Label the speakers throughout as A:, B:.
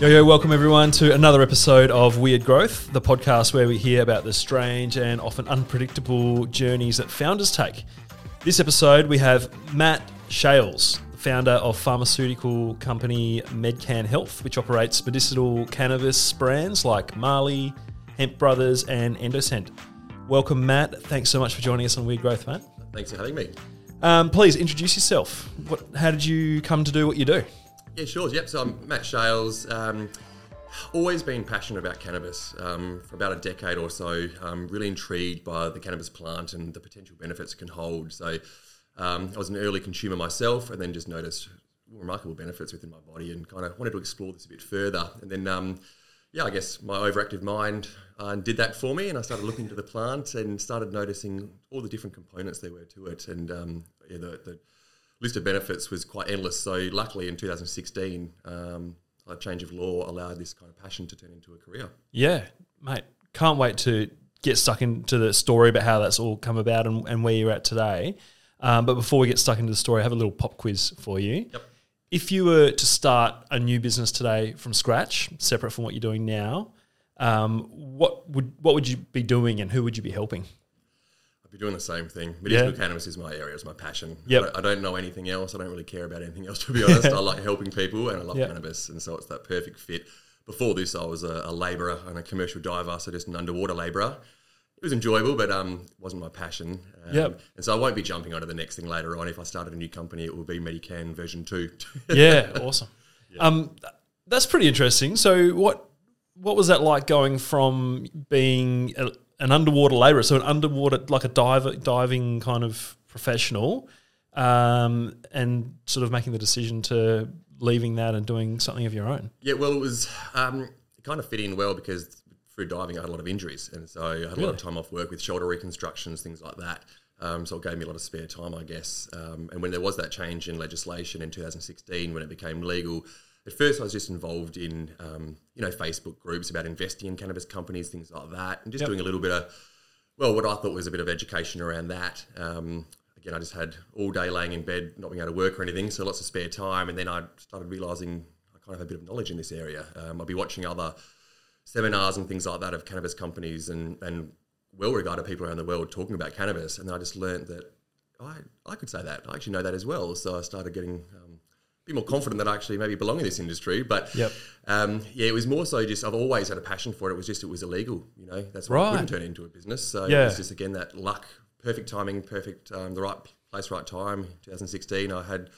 A: Yo, yo, welcome everyone to another episode of Weird Growth, the podcast where we hear about the strange and often unpredictable journeys that founders take. This episode, we have Matt Shales, founder of pharmaceutical company Medcan Health, which operates medicinal cannabis brands like Marley, Hemp Brothers, and Endoscent. Welcome, Matt. Thanks so much for joining us on Weird Growth, Matt.
B: Thanks for having me.
A: Um, please introduce yourself. What, how did you come to do what you do?
B: Yeah, sure. Yep. So I'm Matt Shales. Um, always been passionate about cannabis um, for about a decade or so. I'm really intrigued by the cannabis plant and the potential benefits it can hold. So um, I was an early consumer myself, and then just noticed remarkable benefits within my body, and kind of wanted to explore this a bit further. And then, um, yeah, I guess my overactive mind uh, did that for me, and I started looking into the plant and started noticing all the different components there were to it, and um, yeah, the, the list of benefits was quite endless. So luckily, in 2016, um, a change of law allowed this kind of passion to turn into a career.
A: Yeah, mate. Can't wait to get stuck into the story about how that's all come about and, and where you're at today. Um, but before we get stuck into the story, I have a little pop quiz for you.
B: Yep.
A: If you were to start a new business today from scratch, separate from what you're doing now, um, what would what would you be doing and who would you be helping?
B: I'd be doing the same thing. Medicinal
A: Yeah.
B: cannabis is my area, it's my passion.
A: Yep.
B: I, don't, I don't know anything else. I don't really care about anything else, to be honest. I like helping people and I love
A: Yep.
B: cannabis. And so it's that perfect fit. Before this, I was a, a labourer and a commercial diver, so just an underwater labourer. It was enjoyable, but um, wasn't my passion. Um,
A: Yep.
B: And so I won't be jumping onto the next thing later on. If I started a new company, it will be Medican version 2.
A: Yeah, awesome. Um, that's pretty interesting. So, what what was that like going from being a, an underwater labourer, so an underwater like a diver diving kind of professional, um, and sort of making the decision to leaving that and doing something of your own?
B: Yeah, well, it was um, it kind of fit in well because through diving, I had a lot of injuries, and so I had a lot of time off work with shoulder reconstructions, things like that. Um, so it gave me a lot of spare time, I guess. Um, and when there was that change in legislation in 2016, when it became legal, at first I was just involved in um, you know Facebook groups about investing in cannabis companies, things like that, and just
A: Yep.
B: doing a little bit of well, what I thought was a bit of education around that. Um, again, I just had all day laying in bed, not being able to work or anything, so lots of spare time. And then I started realizing I kind of have a bit of knowledge in this area. Um, I'd be watching other seminars and things like that of cannabis companies and, and well regarded people around the world talking about cannabis. And then I just learned that I, I could say that. I actually know that as well. So I started getting bit more confident that I actually maybe belong in this industry. But
A: Yep.
B: um, yeah, it was more so just I've always had a passion for it. It was just it was illegal, you know. That's why I couldn't turn it into a business. So
A: Yeah.
B: it was just again that luck, perfect timing, perfect um, the right place, right time. 2016, I had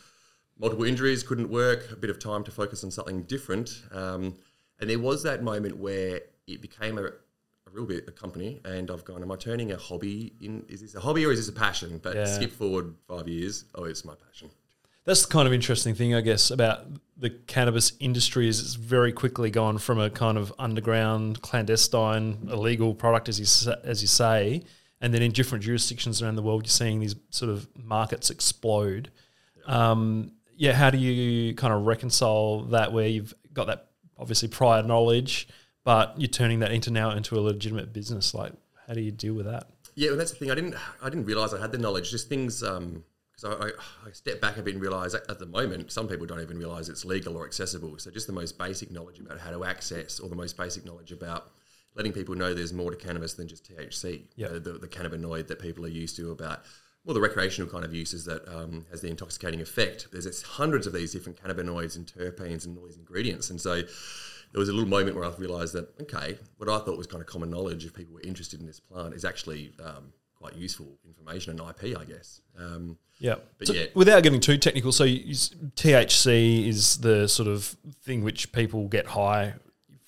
B: multiple injuries, couldn't work, a bit of time to focus on something different. Um, and there was that moment where it became a, a real bit a company, and I've gone, am I turning a hobby in? Is this a hobby or is this a passion? But
A: Yeah.
B: skip forward five years, oh, it's my passion.
A: That's the kind of interesting thing, I guess, about the cannabis industry is it's very quickly gone from a kind of underground, clandestine, illegal product, as you as you say, and then in different jurisdictions around the world, you're seeing these sort of markets explode. Um, yeah, how do you kind of reconcile that where you've got that obviously prior knowledge, but you're turning that into now into a legitimate business? Like, how do you deal with that?
B: Yeah, well, that's the thing. I didn't. I didn't realize I had the knowledge. Just things. Um, because I, I, step back a bit and realize at, the moment some people don't even realize it's legal or accessible. So just the most basic knowledge about how to access, or the most basic knowledge about letting people know there's more to cannabis than just THC.
A: Yeah.
B: The, the cannabinoid that people are used to about. Well, the recreational kind of uses that um, has the intoxicating effect. There's it's hundreds of these different cannabinoids and terpenes and all these ingredients, and so there was a little moment where I realised that okay, what I thought was kind of common knowledge if people were interested in this plant is actually um, quite useful information and IP, I guess. Um,
A: Yeah,
B: But
A: So
B: yeah.
A: without getting too technical, so you, THC is the sort of thing which people get high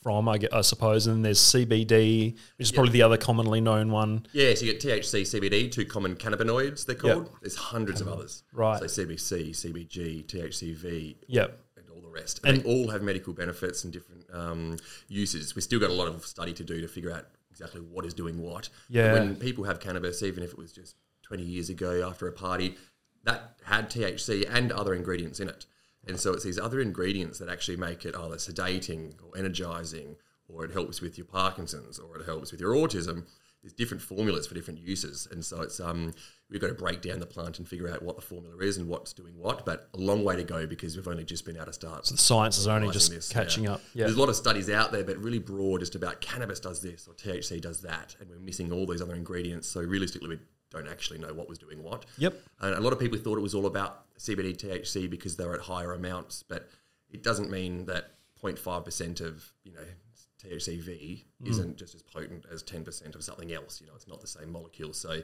A: from, I, get, I suppose, and there's CBD, which is probably the other commonly known one.
B: yeah, so you get THC, CBD, two common cannabinoids they're called. There's hundreds of others.
A: Right.
B: So CBC, CBG, THCV,
A: Yep.
B: and all the rest. And, they all have medical benefits and different um, uses. We've still got a lot of study to do to figure out exactly what is doing what.
A: Yeah.
B: when people have cannabis, even if it was just 20 years ago after a party, that had THC and other ingredients in it. And so it's these other ingredients that actually make it either sedating or energizing, or it helps with your Parkinson's, or it helps with your autism. There's different formulas for different uses, and so it's um, we've got to break down the plant and figure out what the formula is and what's doing what. But a long way to go because we've only just been able to start.
A: So the science is only just
B: this,
A: catching
B: yeah.
A: up. Yeah.
B: There's a lot of studies out there, but really broad, just about cannabis does this or THC does that, and we're missing all these other ingredients. So realistically, we don't actually know what was doing what.
A: Yep.
B: And a lot of people thought it was all about CBD THC because they were at higher amounts, but it doesn't mean that 0.5% of you know THCV
A: Mm.
B: isn't just as potent as 10% of something else. You know, it's not the same molecule. So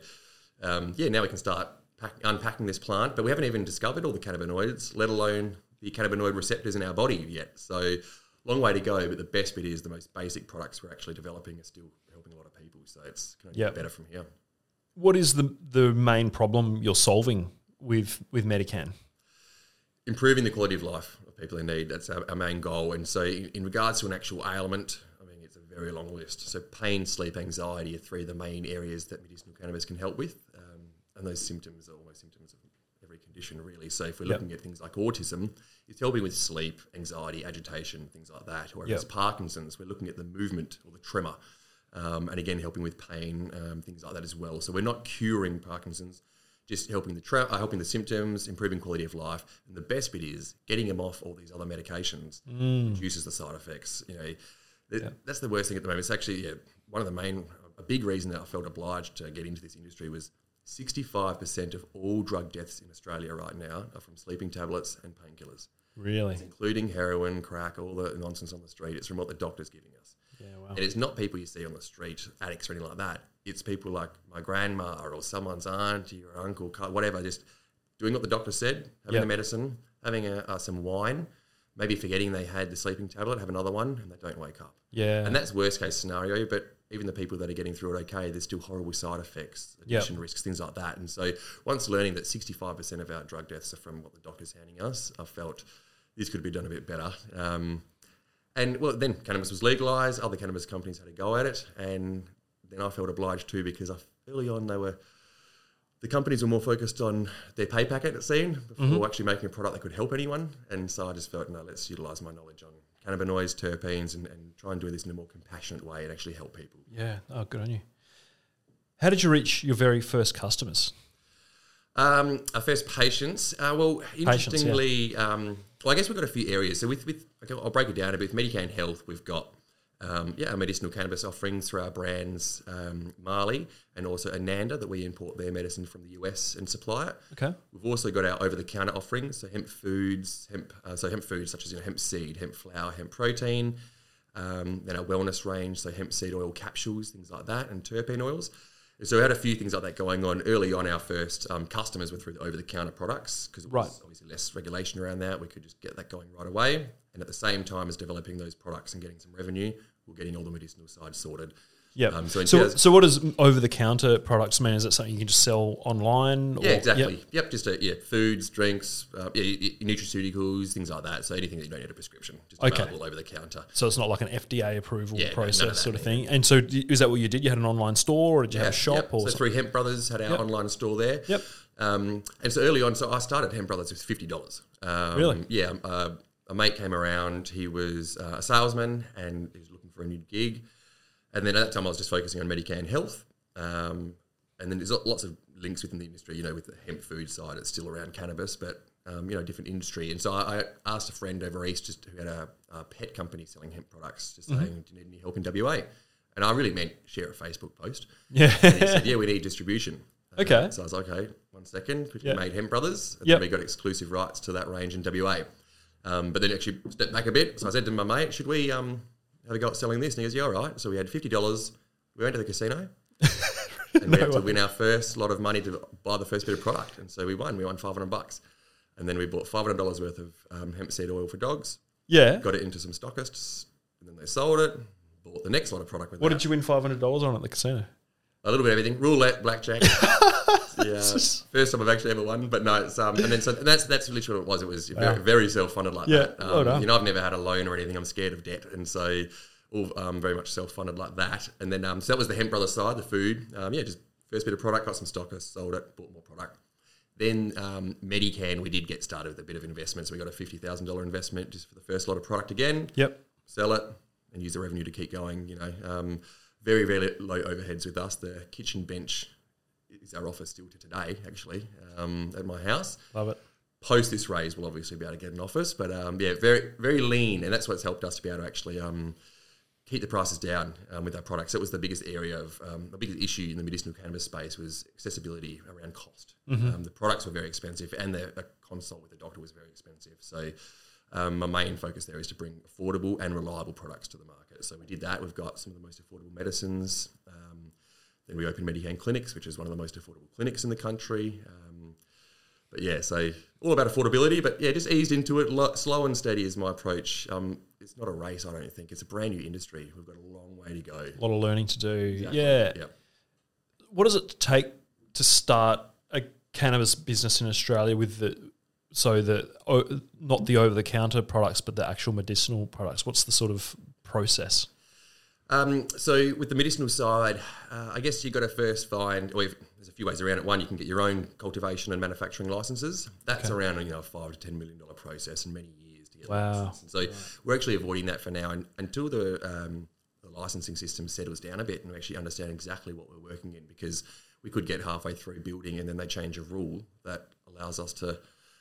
B: um, yeah, now we can start pack, unpacking this plant, but we haven't even discovered all the cannabinoids, let alone the cannabinoid receptors in our body yet. So long way to go, but the best bit is the most basic products we're actually developing are still helping a lot of people. So it's going to
A: Yep.
B: get better from here.
A: What is the the main problem you're solving with with Medican?
B: improving the quality of life of people in need. That's our, our main goal. And so, in, in regards to an actual ailment, I mean, it's a very long list. So, pain, sleep, anxiety are three of the main areas that medicinal cannabis can help with. Um, and those symptoms are almost symptoms of every condition, really. So, if we're
A: Yep.
B: looking at things like autism, it's helping with sleep, anxiety, agitation, things like that. Or if
A: Yep.
B: it's Parkinson's, we're looking at the movement or the tremor. Um, and again, helping with pain, um, things like that as well. So we're not curing Parkinson's, just helping the tra- uh, helping the symptoms, improving quality of life. And the best bit is getting them off all these other medications reduces the side effects. You know, th- that's the worst thing at the moment. It's actually yeah, one of the main, a big reason that I felt obliged to get into this industry was 65% of all drug deaths in Australia right now are from sleeping tablets and painkillers,
A: Really?
B: including heroin, crack, all the nonsense on the street. It's from what the doctor's giving us.
A: Yeah. Wow.
B: And it's not people you see on the street, addicts or anything like that. It's people like my grandma or someone's auntie or uncle, whatever, just doing what the doctor said, having
A: Yep.
B: the medicine, having a, uh, some wine, maybe forgetting they had the sleeping tablet, have another one, and they don't wake up.
A: Yeah.
B: And that's worst case scenario, but even the people that are getting through it okay, there's still horrible side effects,
A: Yep.
B: addiction risks, things like that. And so once learning that 65% of our drug deaths are from what the doctor's handing us, I felt this could be done a bit better. Um, and well, then cannabis was legalized. Other cannabis companies had a go at it, and then I felt obliged to because I, early on they were the companies were more focused on their pay packet. It seemed before actually making a product that could help anyone. And so I just felt no, let's utilize my knowledge on cannabinoids, terpenes, and, and try and do this in a more compassionate way and actually help people.
A: yeah. Oh, good on you. How did you reach your very first customers?
B: Um, our first patients. Uh, well,
A: Patients, yeah.
B: interestingly, um, well, I guess we've got a few areas. So with, with okay, I'll break it down a bit. With Medican Health, we've got um, yeah, our medicinal cannabis offerings through our brands um, Marley and also Ananda that we import their medicine from the US and supply it.
A: Okay.
B: We've also got our over-the-counter offerings, so hemp foods, hemp, uh, so hemp foods such as you know, hemp seed, hemp flour, hemp protein. Um, then our wellness range, so hemp seed oil capsules, things like that, and terpene oils. So we had a few things like that going on early on. Our first um, customers were through the over-the-counter products because it was
A: Right.
B: obviously less regulation around that. We could just get that going right away. And at the same time as developing those products and getting some revenue, we're getting all the medicinal side sorted.
A: Yeah.
B: Um, so
A: so, so, what does over the counter products mean? Is that something you can just sell online?
B: Yeah,
A: or-
B: exactly.
A: Yep.
B: Yep, just a, yeah, foods, drinks, uh, yeah, nutraceuticals, things like that. So anything that you don't need a prescription, just
A: Okay.
B: available over the counter.
A: So it's not like an FDA approval
B: Yeah, no,
A: process
B: of
A: sort of
B: yeah.
A: thing. And so is that what you did? You had an online store, or did you have a shop,
B: yep.
A: or
B: so
A: something?
B: Three Hemp Brothers had our
A: Yep.
B: online store there.
A: Yep.
B: Um, and so early on, so I started Hemp Brothers with fifty dollars. Um,
A: Really?
B: Yeah. Uh, a mate came around. He was uh, a salesman and he was looking for a new gig. And then at that time, I was just focusing on Medicare Medican Health. Um, and then there's lots of links within the industry. You know, with the hemp food side, it's still around cannabis, but um, you know, different industry. And so I, I asked a friend over east just who had a, a pet company selling hemp products, just
A: Mm-hmm.
B: saying, "Do you need any help in WA?" And I really meant share a Facebook post.
A: yeah.
B: And he said, "Yeah, we need distribution."
A: Okay.
B: So I was like, "Okay, one second." We
A: Yeah.
B: made Hemp Brothers, and
A: Yep.
B: then we got exclusive rights to that range in WA. Um, but then actually stepped back a bit. So I said to my mate, "Should we um, have a go at selling this?" And he goes, "Yeah, all right." So we had fifty dollars. We went to the casino. and we had to win our first lot of money to buy the first bit of product, and so we won. We won five hundred bucks, and then we bought five hundred dollars worth of um, hemp seed oil for dogs.
A: yeah.
B: Got it into some stockists, and then they sold it. Bought the next lot of product with
A: What
B: that.
A: did you win five hundred dollars on at the casino?
B: A little bit of everything. Roulette, blackjack. yeah, first time I've actually ever won. But no, it's um, and then so and that's that's literally what it was. It was very, very self funded like
A: Yeah,
B: that.
A: well
B: Um,
A: done.
B: you know, I've never had a loan or anything. I'm scared of debt, and so all um, very much self funded like that. And then um, so that was the Hemp Brothers side, the food. Um, yeah, just first bit of product, got some stockers, sold it, bought more product. Then um, Medican, we did get started with a bit of investment. So we got a fifty thousand dollar investment just for the first lot of product again
A: Yep.
B: sell it and use the revenue to keep going. You know, um, very very low overheads with us. The kitchen bench is our office still to today, actually, um, at my house.
A: Love it.
B: Post this raise, we'll obviously be able to get an office, but um, yeah, very very lean, and that's what's helped us to be able to actually um, keep the prices down um, with our products. That was the biggest area of um, the biggest issue in the medicinal cannabis space was accessibility around cost. Um, the products were very expensive, and the, the consult with the doctor was very expensive. So um, my main focus there is to bring affordable and reliable products to the market. So we did that. We've got some of the most affordable medicines. Um, then we opened Medican Clinics, which is one of the most affordable clinics in the country. Um, but yeah, so all about affordability. But yeah, just eased into it. Lo- slow and steady is my approach. Um, it's not a race, I don't think. It's a brand new industry. We've got a long way to go.
A: A lot of learning to do. Yeah.
B: Yeah.
A: What does it take to start a cannabis business in Australia with the so the not the over the counter products, but the actual medicinal products? What's the sort of process?
B: Um, so with the medicinal side, uh, I guess you've got to first find. Or if, there's a few ways around it. One, you can get your own cultivation and manufacturing licenses. That's around you know a five to ten million dollar process and many years to get
A: Wow.
B: a license. And so we're actually avoiding that for now and, until the, um, the licensing system settles down a bit and we actually understand exactly what we're working in because we could get halfway through building and then they change a rule that allows us to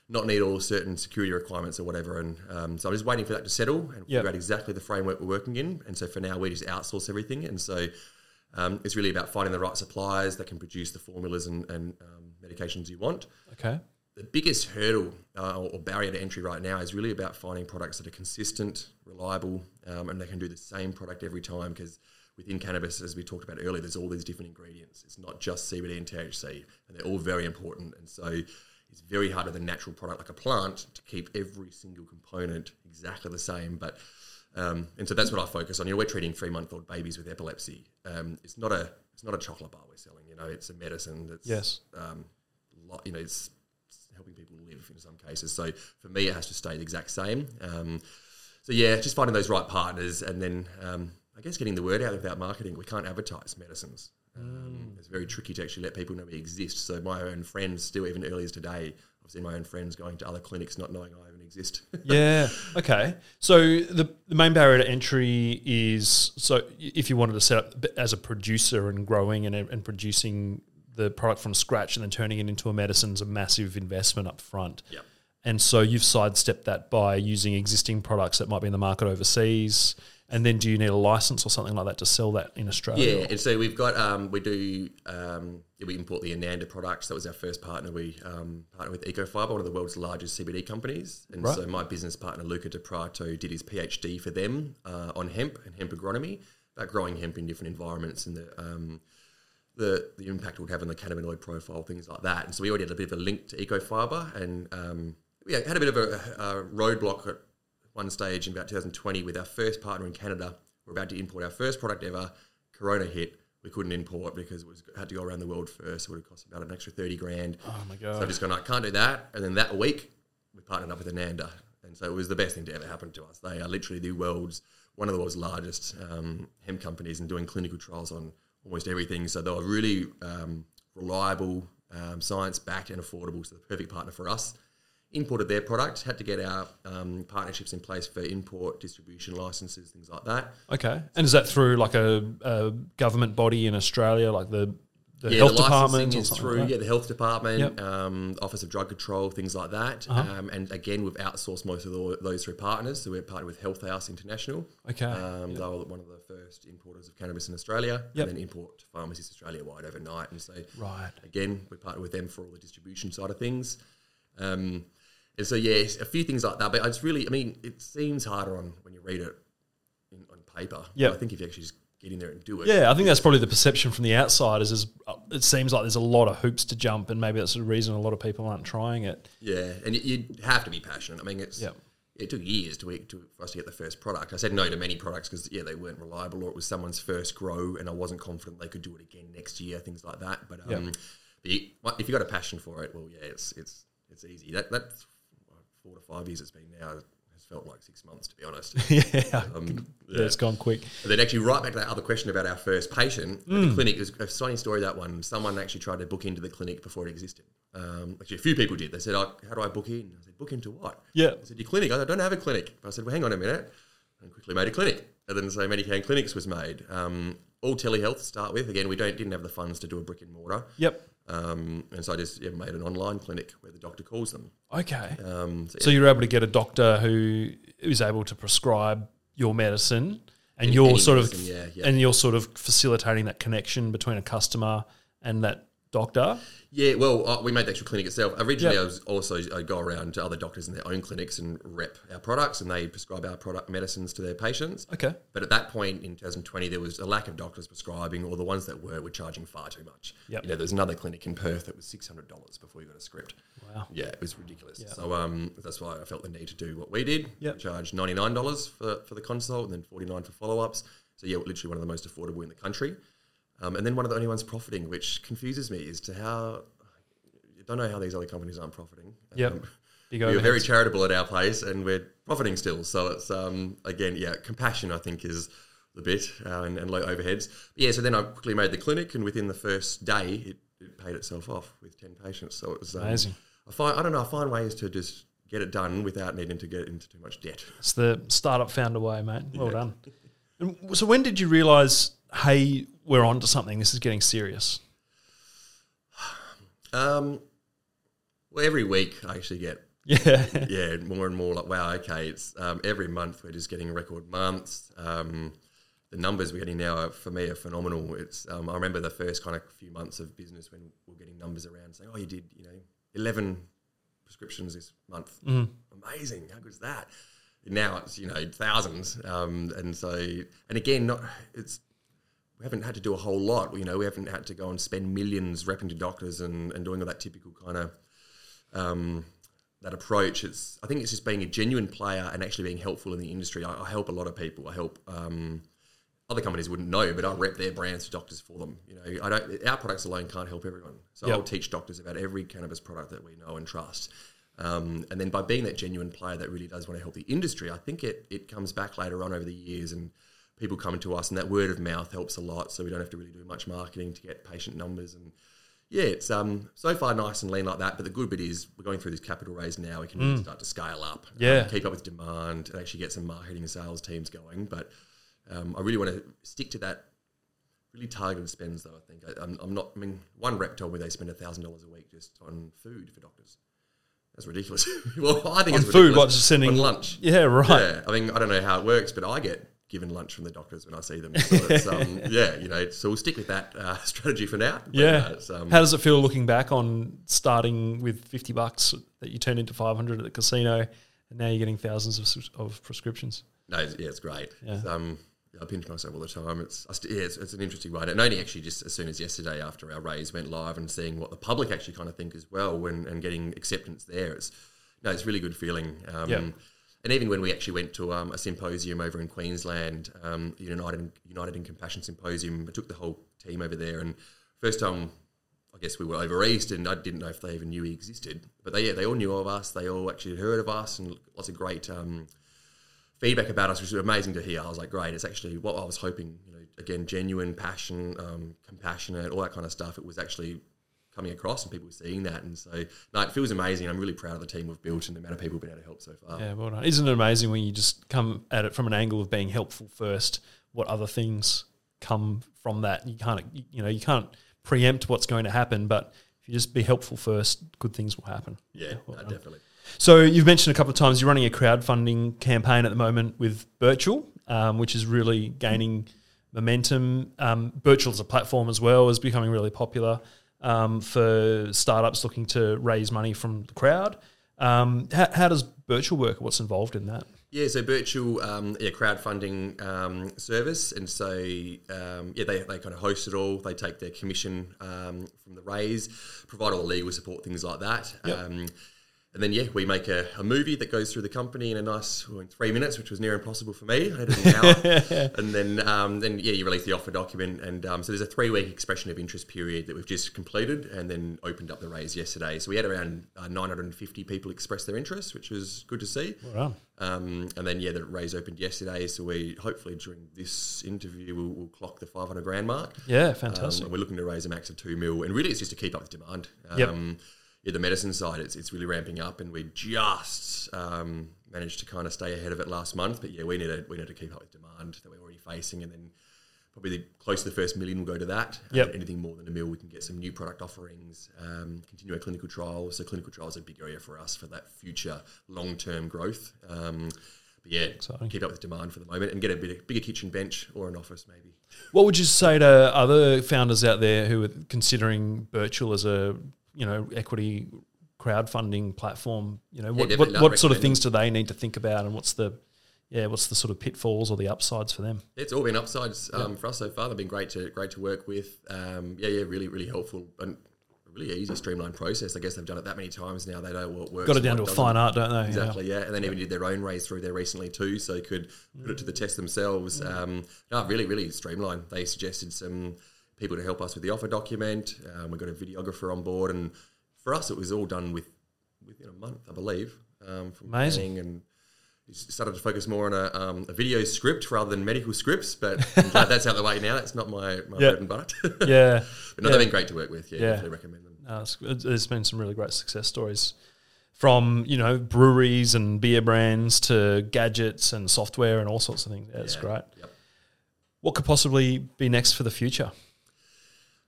B: not need all certain security requirements or whatever. And um, so I'm just waiting for that to settle and
A: Yep.
B: figure out exactly the framework we're working in. And so for now, we just outsource everything. And so um, it's really about finding the right suppliers that can produce the formulas and, and um, medications you want.
A: Okay.
B: The biggest hurdle uh, or barrier to entry right now is really about finding products that are consistent, reliable, um, and they can do the same product every time. Because within cannabis, as we talked about earlier, there's all these different ingredients. It's not just CBD and THC, and they're all very important. And so it's very hard with a natural product like a plant to keep every single component exactly the same. But um, and so that's what I focus on. You know, we're treating three month old babies with epilepsy. Um, it's not a it's not a chocolate bar we're selling. You know, it's a medicine that's
A: Yes.
B: um, lo- you know, it's, it's helping people live in some cases. So for me, it has to stay the exact same. Um, so yeah, just finding those right partners, and then um, I guess getting the word out without marketing. We can't advertise medicines. Um, It's very tricky to actually let people know we exist. So my own friends, still even earlier today, I've seen my own friends going to other clinics not knowing I even exist.
A: Yeah. Okay. So the, the main barrier to entry is so if you wanted to set up as a producer and growing and, and producing the product from scratch and then turning it into a medicine is a massive investment up front.
B: Yep.
A: And so you've sidestepped that by using existing products that might be in the market overseas. And then do you need a license or something like that to sell that in Australia?
B: Yeah, and so we've got um, we do um, we import the Ananda products. That was our first partner. We um, partnered with Ecofibre, one of the world's largest CBD companies. And
A: Right.
B: so my business partner Luca De Prato did his PhD for them uh, on hemp and hemp agronomy, about growing hemp in different environments and the um, the, the impact it would have on the cannabinoid profile, things like that. And so we already had a bit of a link to Ecofibre, and um, yeah, had a bit of a, a roadblock one stage in about 2020 with our first partner in Canada. We're about to import our first product ever. Corona hit. We couldn't import because it was had to go around the world first. It would have cost about an extra 30 grand.
A: Oh my God.
B: So I've just gone, I can't do that. And then that week, we partnered up with Ananda. And so it was the best thing to ever happen to us. They are literally the world's, one of the world's largest um, hemp companies and doing clinical trials on almost everything. So they were really um, reliable, um, science backed, and affordable. So the perfect partner for us. Imported their product, had to get our um, partnerships in place for import, distribution licenses, things like that.
A: Okay. And is that through like a, a government body in Australia, like the, the
B: yeah,
A: health
B: the
A: department?
B: is through
A: like
B: yeah the health department,
A: Yep.
B: um, Office of Drug Control, things like that.
A: Uh-huh.
B: Um, and again, we've outsourced most of the, those through partners. So we're partnered with Health House International.
A: Okay.
B: Um, They were one of the first importers of cannabis in Australia,
A: Yep.
B: and then import to pharmacies Australia wide overnight. And so
A: Right.
B: again, we partner with them for all the distribution side of things. Um, and so yeah, a few things like that. But it's really, I mean, it seems harder on when you read it in, on paper. Yeah, I think if you actually just get in there and do it,
A: Yeah, I think that's probably the perception from the outsiders. Is uh, it seems like there's a lot of hoops to jump, and maybe that's the reason a lot of people aren't trying it.
B: Yeah, and you, you have to be passionate. I mean, it's
A: Yep.
B: it took years to, to for us to get the first product. I said no to many products because yeah, they weren't reliable or it was someone's first grow, and I wasn't confident they could do it again next year, things like that. But um,
A: Yep.
B: but you, well, if you got a passion for it, well, yeah, it's it's it's easy. That that's four to five years it's been now has felt like six months to be honest.
A: yeah.
B: Um,
A: yeah, it's gone quick.
B: and then actually, right back to that other question about our first patient at
A: Mm.
B: the clinic. It was a funny story that one. Someone actually tried to book into the clinic before it existed. Um, actually, a few people did. They said, oh, "How do I book in?" I said, "Book into what?"
A: Yeah.
B: I said, "Your clinic." I said, "I don't have a clinic." I said, "Well, hang on a minute," and quickly made a clinic. and then so Medican Clinics was made. Um, all telehealth to start with. Again, we don't didn't have the funds to do a brick and mortar.
A: Yep.
B: Um, and so I just yeah, made an online clinic where the doctor calls them.
A: Okay.
B: Um, so
A: So you're able to get a doctor who is able to prescribe your medicine, and
B: Any-
A: you're
B: any
A: sort of
B: yeah, yeah.
A: and you're sort of facilitating that connection between a customer and that doctor.
B: Yeah, well, uh, we made the actual clinic itself. Originally,
A: Yep.
B: I was also I go around to other doctors in their own clinics and rep our products, and they prescribe our product medicines to their patients.
A: Okay.
B: But at that point in 2020, there was a lack of doctors prescribing, or the ones that were were charging far too much.
A: Yep.
B: You know, there's another clinic in Perth that was six hundred dollars before you got a script.
A: Wow.
B: Yeah, it was ridiculous. So um, that's why I felt the need to do what we did.
A: Yep.
B: Charge ninety nine dollars for for the consult, and then forty nine for follow ups. So yeah, literally one of the most affordable in the country. Um, and then one of the only ones profiting, which confuses me, is to how I don't know how these other companies aren't profiting.
A: Yep.
B: Um, we are very charitable at our place, and we're profiting still. So it's um, again, yeah, compassion I think is the bit, uh, and, and low overheads. But yeah, so then I quickly made the clinic, and within the first day, it, it paid itself off with ten patients. So it was um,
A: Amazing.
B: I find I don't know. I find ways to just get it done without needing to get into too much debt.
A: It's the startup founder way, mate. Well done. And so when did you realise, hey, we're on to something? This is getting serious.
B: Um, well, every week I actually get
A: Yeah.
B: yeah, more and more like wow, okay, it's um, every month we're just getting record months. Um, the numbers we're getting now are, for me are phenomenal. It's um, I remember the first kind of few months of business when we we're getting numbers around saying, oh, you did you know eleven prescriptions this month, amazing, how good is that? Now it's you know thousands, um, and so and again, not it's we haven't had to do a whole lot. You know, we haven't had to go and spend millions repping to doctors and, and doing all that typical kind of um, that approach. It's I think it's just being a genuine player and actually being helpful in the industry. I, I help a lot of people. I help um, other companies wouldn't know, but I rep their brands to doctors for them. You know, I don't. Our products alone can't help everyone. So
A: Yep.
B: I'll teach doctors about every cannabis product that we know and trust. Um, and then by being that genuine player that really does want to help the industry, I think it it comes back later on over the years and people coming to us and that word of mouth helps a lot. So we don't have to really do much marketing to get patient numbers and yeah, it's um so far nice and lean like that. But the good bit is we're going through this capital raise now. We can really start to scale up, um,
A: Yeah.
B: keep up with demand, and actually get some marketing and sales teams going. But um, I really want to stick to that really targeted spends, though. I think I, I'm, I'm not. I mean, one rep told me they spend thousand dollars a week just on food for doctors. That's ridiculous. well, I think
A: On
B: it's
A: food,
B: ridiculous.
A: what, just sending-
B: on lunch.
A: Yeah, right.
B: Yeah, I mean, I don't know how it works, but I get given lunch from the doctors when I see them. So it's, um, yeah, you know, so we'll stick with that uh, strategy for now. But,
A: Yeah.
B: uh, um,
A: How does it feel looking back on starting with 50 bucks that you turned into 500 at the casino and now you're getting thousands of, of prescriptions?
B: No, it's, yeah, it's great.
A: Yeah.
B: It's, um, I pinch myself all the time. It's I st- yeah, it's, it's an interesting ride. And only actually just as soon as yesterday after our raise went live and seeing what the public actually kind of think as well, when and getting acceptance there, it's no, it's a really good feeling. Um,
A: Yeah.
B: And even when we actually went to um, a symposium over in Queensland, um, United United in Compassion symposium, I took the whole team over there, and first time I guess we were over east, and I didn't know if they even knew we existed. But they, yeah, they all knew of us. They all actually heard of us, and lots of great um, feedback about us, which was amazing to hear. I was like, great. It's actually what I was hoping. You know, again, genuine passion, um, compassionate, all that kind of stuff. It was actually coming across, and people seeing that. And so, no, it feels amazing. I'm really proud of the team we've built and the amount of people we've been able to help so far.
A: Yeah, well done. Isn't it amazing when you just come at it from an angle of being helpful first, what other things come from that? You can't, you know, you can't preempt what's going to happen, but if you just be helpful first, good things will happen.
B: Yeah,
A: well
B: no, definitely.
A: So you've mentioned a couple of times you're running a crowdfunding campaign at the moment with Birchal, um, which is really gaining momentum. Um, Birchal as a platform as well is becoming really popular um, for startups looking to raise money from the crowd. Um, how, how does Birchal work? What's involved in that?
B: Yeah, so Birchal um, yeah, crowdfunding um, service, and so um, yeah, they, they kind of host it all. They take their commission um, from the raise, provide all the legal support, things like that.
A: Yep.
B: Um, and then yeah, we make a, a movie that goes through the company in a nice well, in three minutes, which was near impossible for me. I had an hour. and then um, then yeah, you release the offer document, and um, so there's a three week expression of interest period that we've just completed, and then opened up the raise yesterday. So we had around uh, 950 people express their interest, which was good to see.
A: Wow.
B: Um, and then yeah, the raise opened yesterday, so we hopefully during this interview we'll, we'll clock the 500 grand mark.
A: Yeah,
B: Um,
A: fantastic.
B: and we're looking to raise a max of two mil, and really it's just to keep up with demand.
A: Yep.
B: Yeah, the medicine side, it's, it's really ramping up, and we just um, managed to kind of stay ahead of it last month. But yeah, we need to we need to keep up with demand that we're already facing, and then probably the, close to the first million will go to that.
A: Yep.
B: Um, anything more than a mil, we can get some new product offerings, um, continue our clinical trials. So clinical trials are a big area for us for that future long term growth. Um, but yeah,
A: Exciting.
B: keep up with demand for the moment and get a bit bigger kitchen bench or an office maybe.
A: What would you say to other founders out there who are considering Birchal as a you know equity crowdfunding platform? You know, what what, what sort of things do they need to think about, and what's the yeah, what's the sort of pitfalls or the upsides for them?
B: It's all been upsides um, for us so far. They've been great to great to work with. Um, yeah, yeah, really, really helpful and really easy, streamlined process. I guess they've done it that many times now. They know what works.
A: Got it down to a fine art, don't they?
B: Exactly, yeah. And then even did their own raise through there recently too, so they could put it to the test themselves. Um, no, really, really streamlined. They suggested some people to help us with the offer document. Um, we got a videographer on board, and for us, it was all done with within a month, I believe. Um, from
A: Amazing.
B: and we started to focus more on a, um, a video script rather than medical scripts, but I'm glad that's out of the way now. That's not my, my
A: Yeah.
B: bread and butter.
A: Yeah.
B: but no, they've been great to work with. Yeah,
A: Yeah.
B: definitely recommend them.
A: Uh, there's been some really great success stories from you know breweries and beer brands to gadgets and software and all sorts of things. Yeah, it's
B: Yeah.
A: great.
B: Yep.
A: What could possibly be next for the future?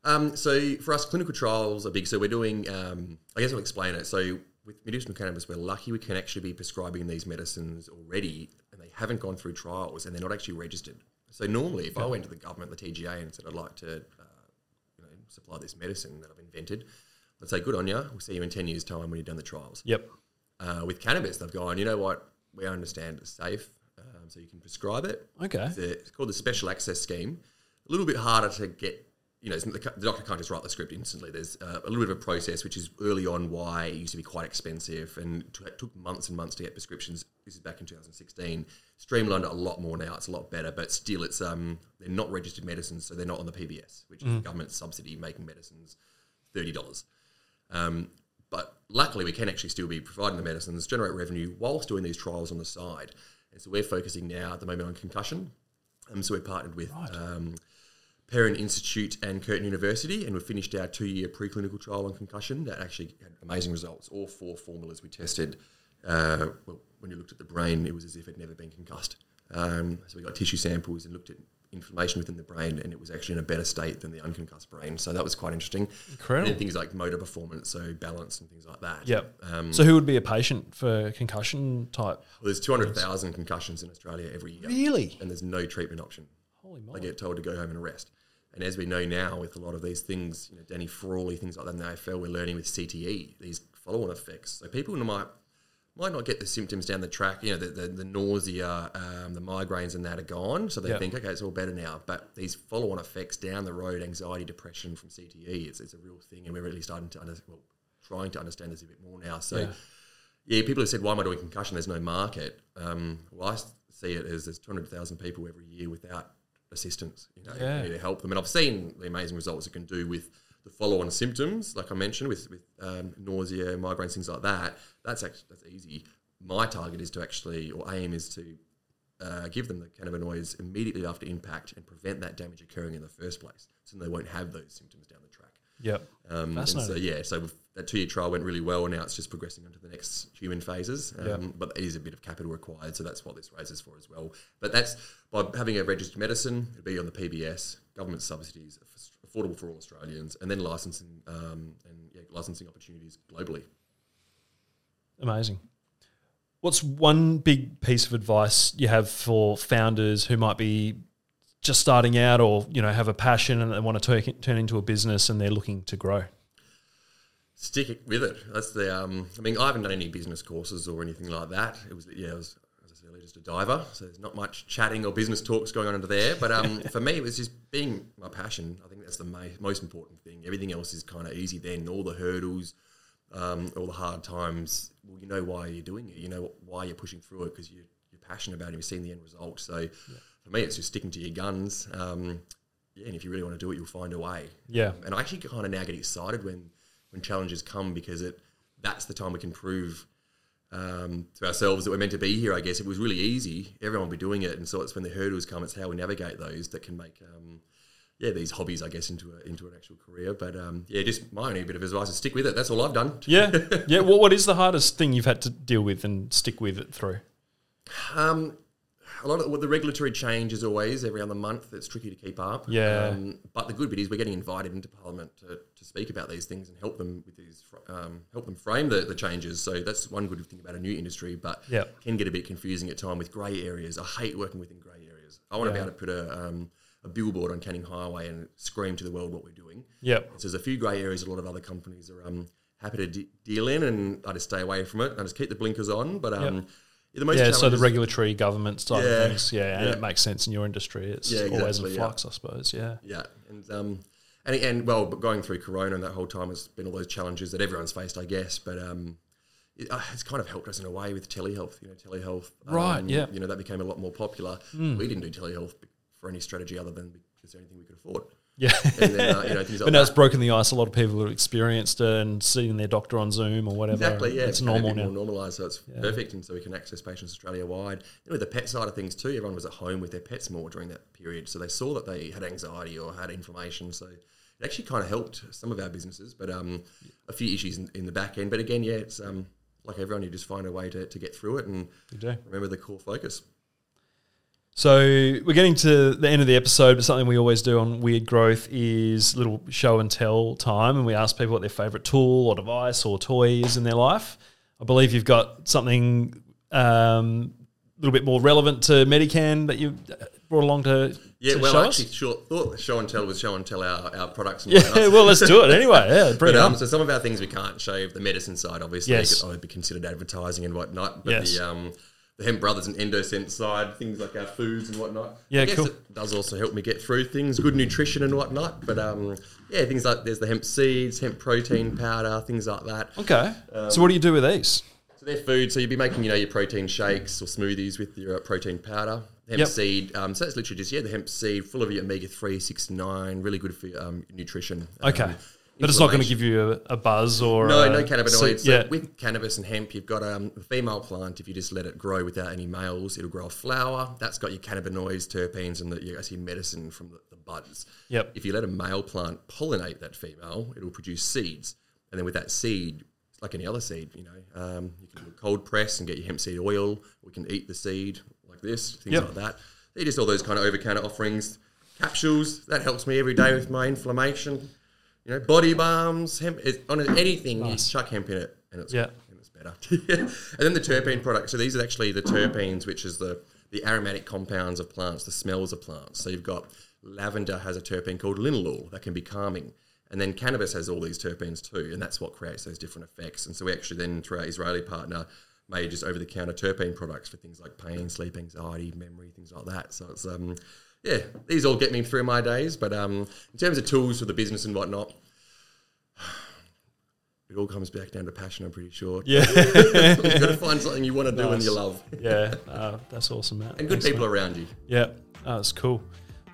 B: Um, so for us, clinical trials are big. So we're doing, um, I guess I'll explain it. So with medicinal cannabis, we're lucky we can actually be prescribing these medicines already, and they haven't gone through trials, and they're not actually registered. So normally, if I went to the government, the TGA, and said I'd like to, uh, you know, supply this medicine that I've invented, they'd say, "Good on you. We'll see you in ten years' time when you've done the trials."
A: Yep.
B: Uh, with cannabis, they've gone, you know what? We understand it's safe, um, so you can prescribe it.
A: Okay.
B: It's, a- it's called the Special Access Scheme. A little bit harder to get, you know, the, the doctor can't just write the script instantly. There's uh, a little bit of a process, which is early on why it used to be quite expensive and t- it took months and months to get prescriptions. This is back in 2016. Streamlined it a lot more now. It's a lot better, but still, it's um, they're not registered medicines, so they're not on the PBS, which is the government subsidy making medicines thirty dollars. Um, but luckily, we can actually still be providing the medicines, generate revenue whilst doing these trials on the side. And so we're focusing now at the moment on concussion. Um, so we're partnered with um, Perron Institute and Curtin University, and we've finished our two-year preclinical trial on concussion that actually had amazing results. All four formulas we tested, uh, well, when you looked at the brain, it was as if it had never been concussed. Um, so we got tissue samples and looked at inflammation within the brain, and it was actually in a better state than the unconcussed brain. So that was quite interesting.
A: Incredible.
B: And things like motor performance, so balance and things like that.
A: Yep.
B: Um,
A: so who would be a patient for concussion type?
B: well, there's 200,000 concussions in Australia every year,
A: Really?
B: and there's no treatment option.
A: Holy
B: They get told to go home and rest. And as we know now, with a lot of these things, you know, Danny Frawley, things like that in the AFL, we're learning with CTE these follow-on effects. So people might might not get the symptoms down the track. You know, the, the, the nausea, um, the migraines, and that are gone. So they
A: Yeah.
B: think, okay, it's all better now. But these follow-on effects down the road, anxiety, depression from CTE, it's, it's a real thing, and we're really starting to under, well, trying to understand this a bit more now. So.
A: Yeah.
B: Yeah, people have said, why am I doing concussion? There's no market. Um, well, I see it as there's 200,000 people every year without assistance. You know,
A: Yeah.
B: you need to help them. And I've seen the amazing results it can do with the follow-on symptoms, like I mentioned, with, with um, nausea, migraines, things like that. That's actually that's easy. My target is to actually, or aim is to uh, give them the cannabinoids immediately after impact and prevent that damage occurring in the first place, so they won't have those symptoms down the track.
A: Yep.
B: Um, and so yeah, so that two-year trial went really well, and now it's just progressing onto the next human phases. Um,
A: Yeah.
B: But it is a bit of capital required, so that's what this raises for as well. But that's by having a registered medicine, it'd be on the PBS, government subsidies, affordable for all Australians, and then licensing um, and yeah, licensing opportunities globally.
A: Amazing. What's one big piece of advice you have for founders who might be just starting out or, you know, have a passion and they want to turn turn into a business and they're looking to grow?
B: Stick it with it. That's the. Um, I mean, I haven't done any business courses or anything like that. It was yeah, I was as I said earlier, just a diver. So there's not much chatting or business talks going on under there. But um, for me, it was just being my passion. I think that's the ma- most important thing. Everything else is kind of easy. Then all the hurdles, um, all the hard times. Well, you know why you're doing it. You know why you're pushing through it because you, you're passionate about it. You've seen the end result. So for me, it's just sticking to your guns. Um, yeah, and if you really want to do it, you'll find a way.
A: Yeah.
B: And I actually kind of now get excited when when challenges come because it that's the time we can prove um, to ourselves that we're meant to be here. I guess if it was really easy, everyone would be doing it, and so it's when the hurdles come, it's how we navigate those that can make um, yeah, these hobbies, I guess, into a, into an actual career. But um, yeah, just my only bit of advice is stick with it. That's all I've done.
A: Yeah, yeah. What what is the hardest thing you've had to deal with and stick with it through?
B: Um, a lot of well, the regulatory change is always every other month. It's tricky to keep up.
A: Yeah.
B: Um, but the good bit is we're getting invited into Parliament to, to speak about these things and help them with these, um, help them frame the, the changes. So that's one good thing about a new industry. But
A: Yep.
B: can get a bit confusing at time with grey areas. I hate working within grey areas. I want to be able to put a um, a billboard on Canning Highway and scream to the world what we're doing.
A: Yep.
B: So there's a few grey areas a lot of other companies are um, happy to de- deal in, and I just stay away from it. I just keep the blinkers on. But um, the most
A: Yeah, so the regulatory government side
B: Yeah,
A: of things, yeah, and
B: yeah.
A: it makes sense in your industry. It's
B: Yeah,
A: always in
B: exactly,
A: flux, I suppose. Yeah,
B: Yeah, and um, and and well, but going through Corona and that whole time has been all those challenges that everyone's faced, I guess. But um, it, uh, it's kind of helped us in a way with telehealth. You know, telehealth.
A: Right,
B: um,
A: yeah.
B: You know, that became a lot more popular. We didn't do telehealth for any strategy other than because anything we could afford.
A: Yeah.
B: And then uh, you know things like
A: but now it's broken the ice. A lot of people have experienced it and seeing their doctor on Zoom or whatever.
B: Exactly, yeah.
A: it's normal now.
B: More normalised, so it's perfect, and so we can access patients Australia wide. Then with the pet side of things too, everyone was at home with their pets more during that period, so they saw that they had anxiety or had inflammation. So it actually kind of helped some of our businesses, but um, a few issues in, in the back end. But again, yeah, it's um, like everyone, you just find a way to, to get through it and remember the core focus.
A: So we're getting to the end of the episode, but something we always do on Weird Growth is little show and tell time, and we ask people what their favourite tool or device or toy is in their life. I believe you've got something um, a little bit more relevant to Medican that you brought along to,
B: Yeah,
A: to
B: well,
A: show
B: I actually sure, thought show and tell was show and tell our, our products and
A: Yeah, well, let's do it anyway. Yeah, bring
B: But um, so some of our things we can't show the medicine side, obviously,
A: Yes.
B: because it would be considered advertising and whatnot. But
A: Yes.
B: the um, the Hemp Brothers and Endosense side, things like our foods and whatnot.
A: Yeah,
B: I guess
A: cool.
B: It does also help me get through things, good nutrition and whatnot. But um, yeah, things like there's the hemp seeds, hemp protein powder, things like that.
A: Okay.
B: Um,
A: so what do you do with these?
B: So they're food. So you'd be making, you know, your protein shakes or smoothies with your uh, protein powder. Hemp
A: Yep.
B: seed. Um, so it's literally just yeah, the hemp seed, full of your omega three, six, nine, really good for um, nutrition.
A: Okay. But it's not going to give you a, a buzz or
B: No,
A: a-
B: no cannabinoids.
A: So, yeah.
B: with cannabis and hemp, you've got um, a female plant. If you just let it grow without any males, it'll grow a flower. That's got your cannabinoids, terpenes, and the, you actually medicine from the, the buds.
A: Yep.
B: If you let a male plant pollinate that female, it'll produce seeds. And then with that seed, like any other seed, you know, um, you can do a cold press and get your hemp seed oil. We can eat the seed like this, things
A: Yep.
B: like that. They're just all those kind of over-counter offerings. Capsules, that helps me every day with my inflammation. You know, body balms, hemp, on anything, you chuck hemp in it and it's,
A: Yeah.
B: and it's better. and then the terpene products. So these are actually the terpenes, which is the, the aromatic compounds of plants, the smells of plants. So you've got lavender has a terpene called linalool that can be calming. And then cannabis has all these terpenes too, and that's what creates those different effects. And so we actually then, through our Israeli partner, made just over-the-counter terpene products for things like pain, sleep, anxiety, memory, things like that. So it's um, yeah, these all get me through my days. But um, in terms of tools for the business and whatnot, it all comes back down to passion. I'm pretty sure.
A: Yeah.
B: You've got to find something you want to do and you love,
A: yeah. Uh, that's awesome, Matt.
B: and good
A: Thanks,
B: people
A: mate.
B: around you.
A: Yeah, oh, that's cool.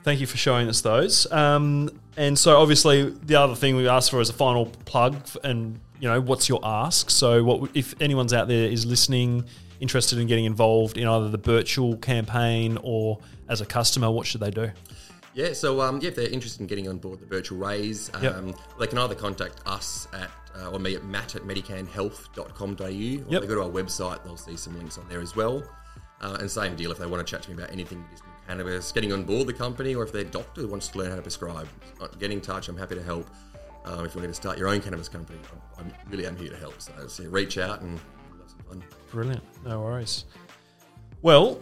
A: Thank you for showing us those. Um, and so, obviously, the other thing we asked for is a final plug, and you know, what's your ask? So, what if anyone's out there is listening, interested in getting involved in either the Birchal campaign or as a customer, what should they do?
B: Yeah, so um, yeah, if they're interested in getting on board the Birchal raise, um,
A: Yep.
B: they can either contact us at uh, or me at matt at medicanhealth.com.au or
A: Yep.
B: they go to our website, they'll see some links on there as well. Uh, and same deal if they want to chat to me about anything medicinal cannabis, getting on board the company, or if their doctor wants to learn how to prescribe, uh, get in touch. I'm happy to help. Um, if you want to start your own cannabis company, I'm, I really am here to help. So, so reach out and we'll have some fun.
A: Brilliant. No worries. Well,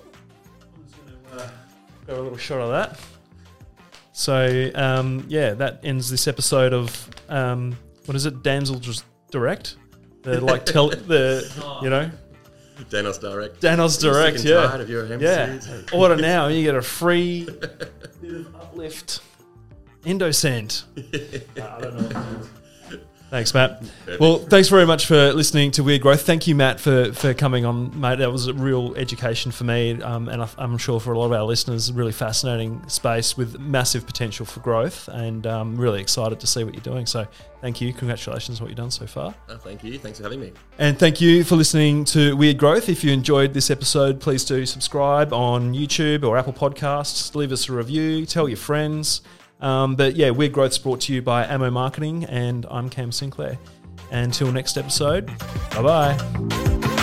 A: I'm just going to uh, go a little shot of that. So, um, yeah, that ends this episode of um, what is it? Damsel Just Direct. The like tell the you know
B: Danoz Direct. Danoz
A: Direct. Yeah,
B: tired of your hemp
A: yeah.
B: seeds?
A: Order now, and you get a free bit of uplift. Endoscent. I don't know. Thanks, Matt. Well, thanks very much for listening to Weird Growth. Thank you, Matt, for, for coming on, mate. That was a real education for me, um, and I, I'm sure for a lot of our listeners, really fascinating space with massive potential for growth, and um, really excited to see what you're doing. So, thank you. Congratulations on what you've done so far.
B: Oh, thank you. Thanks for having me.
A: And thank you for listening to Weird Growth. If you enjoyed this episode, please do subscribe on YouTube or Apple Podcasts. Leave us a review. Tell your friends. Um, but yeah, Weird Growth's brought to you by Ammo Marketing, and I'm Cam Sinclair. Until next episode, bye bye.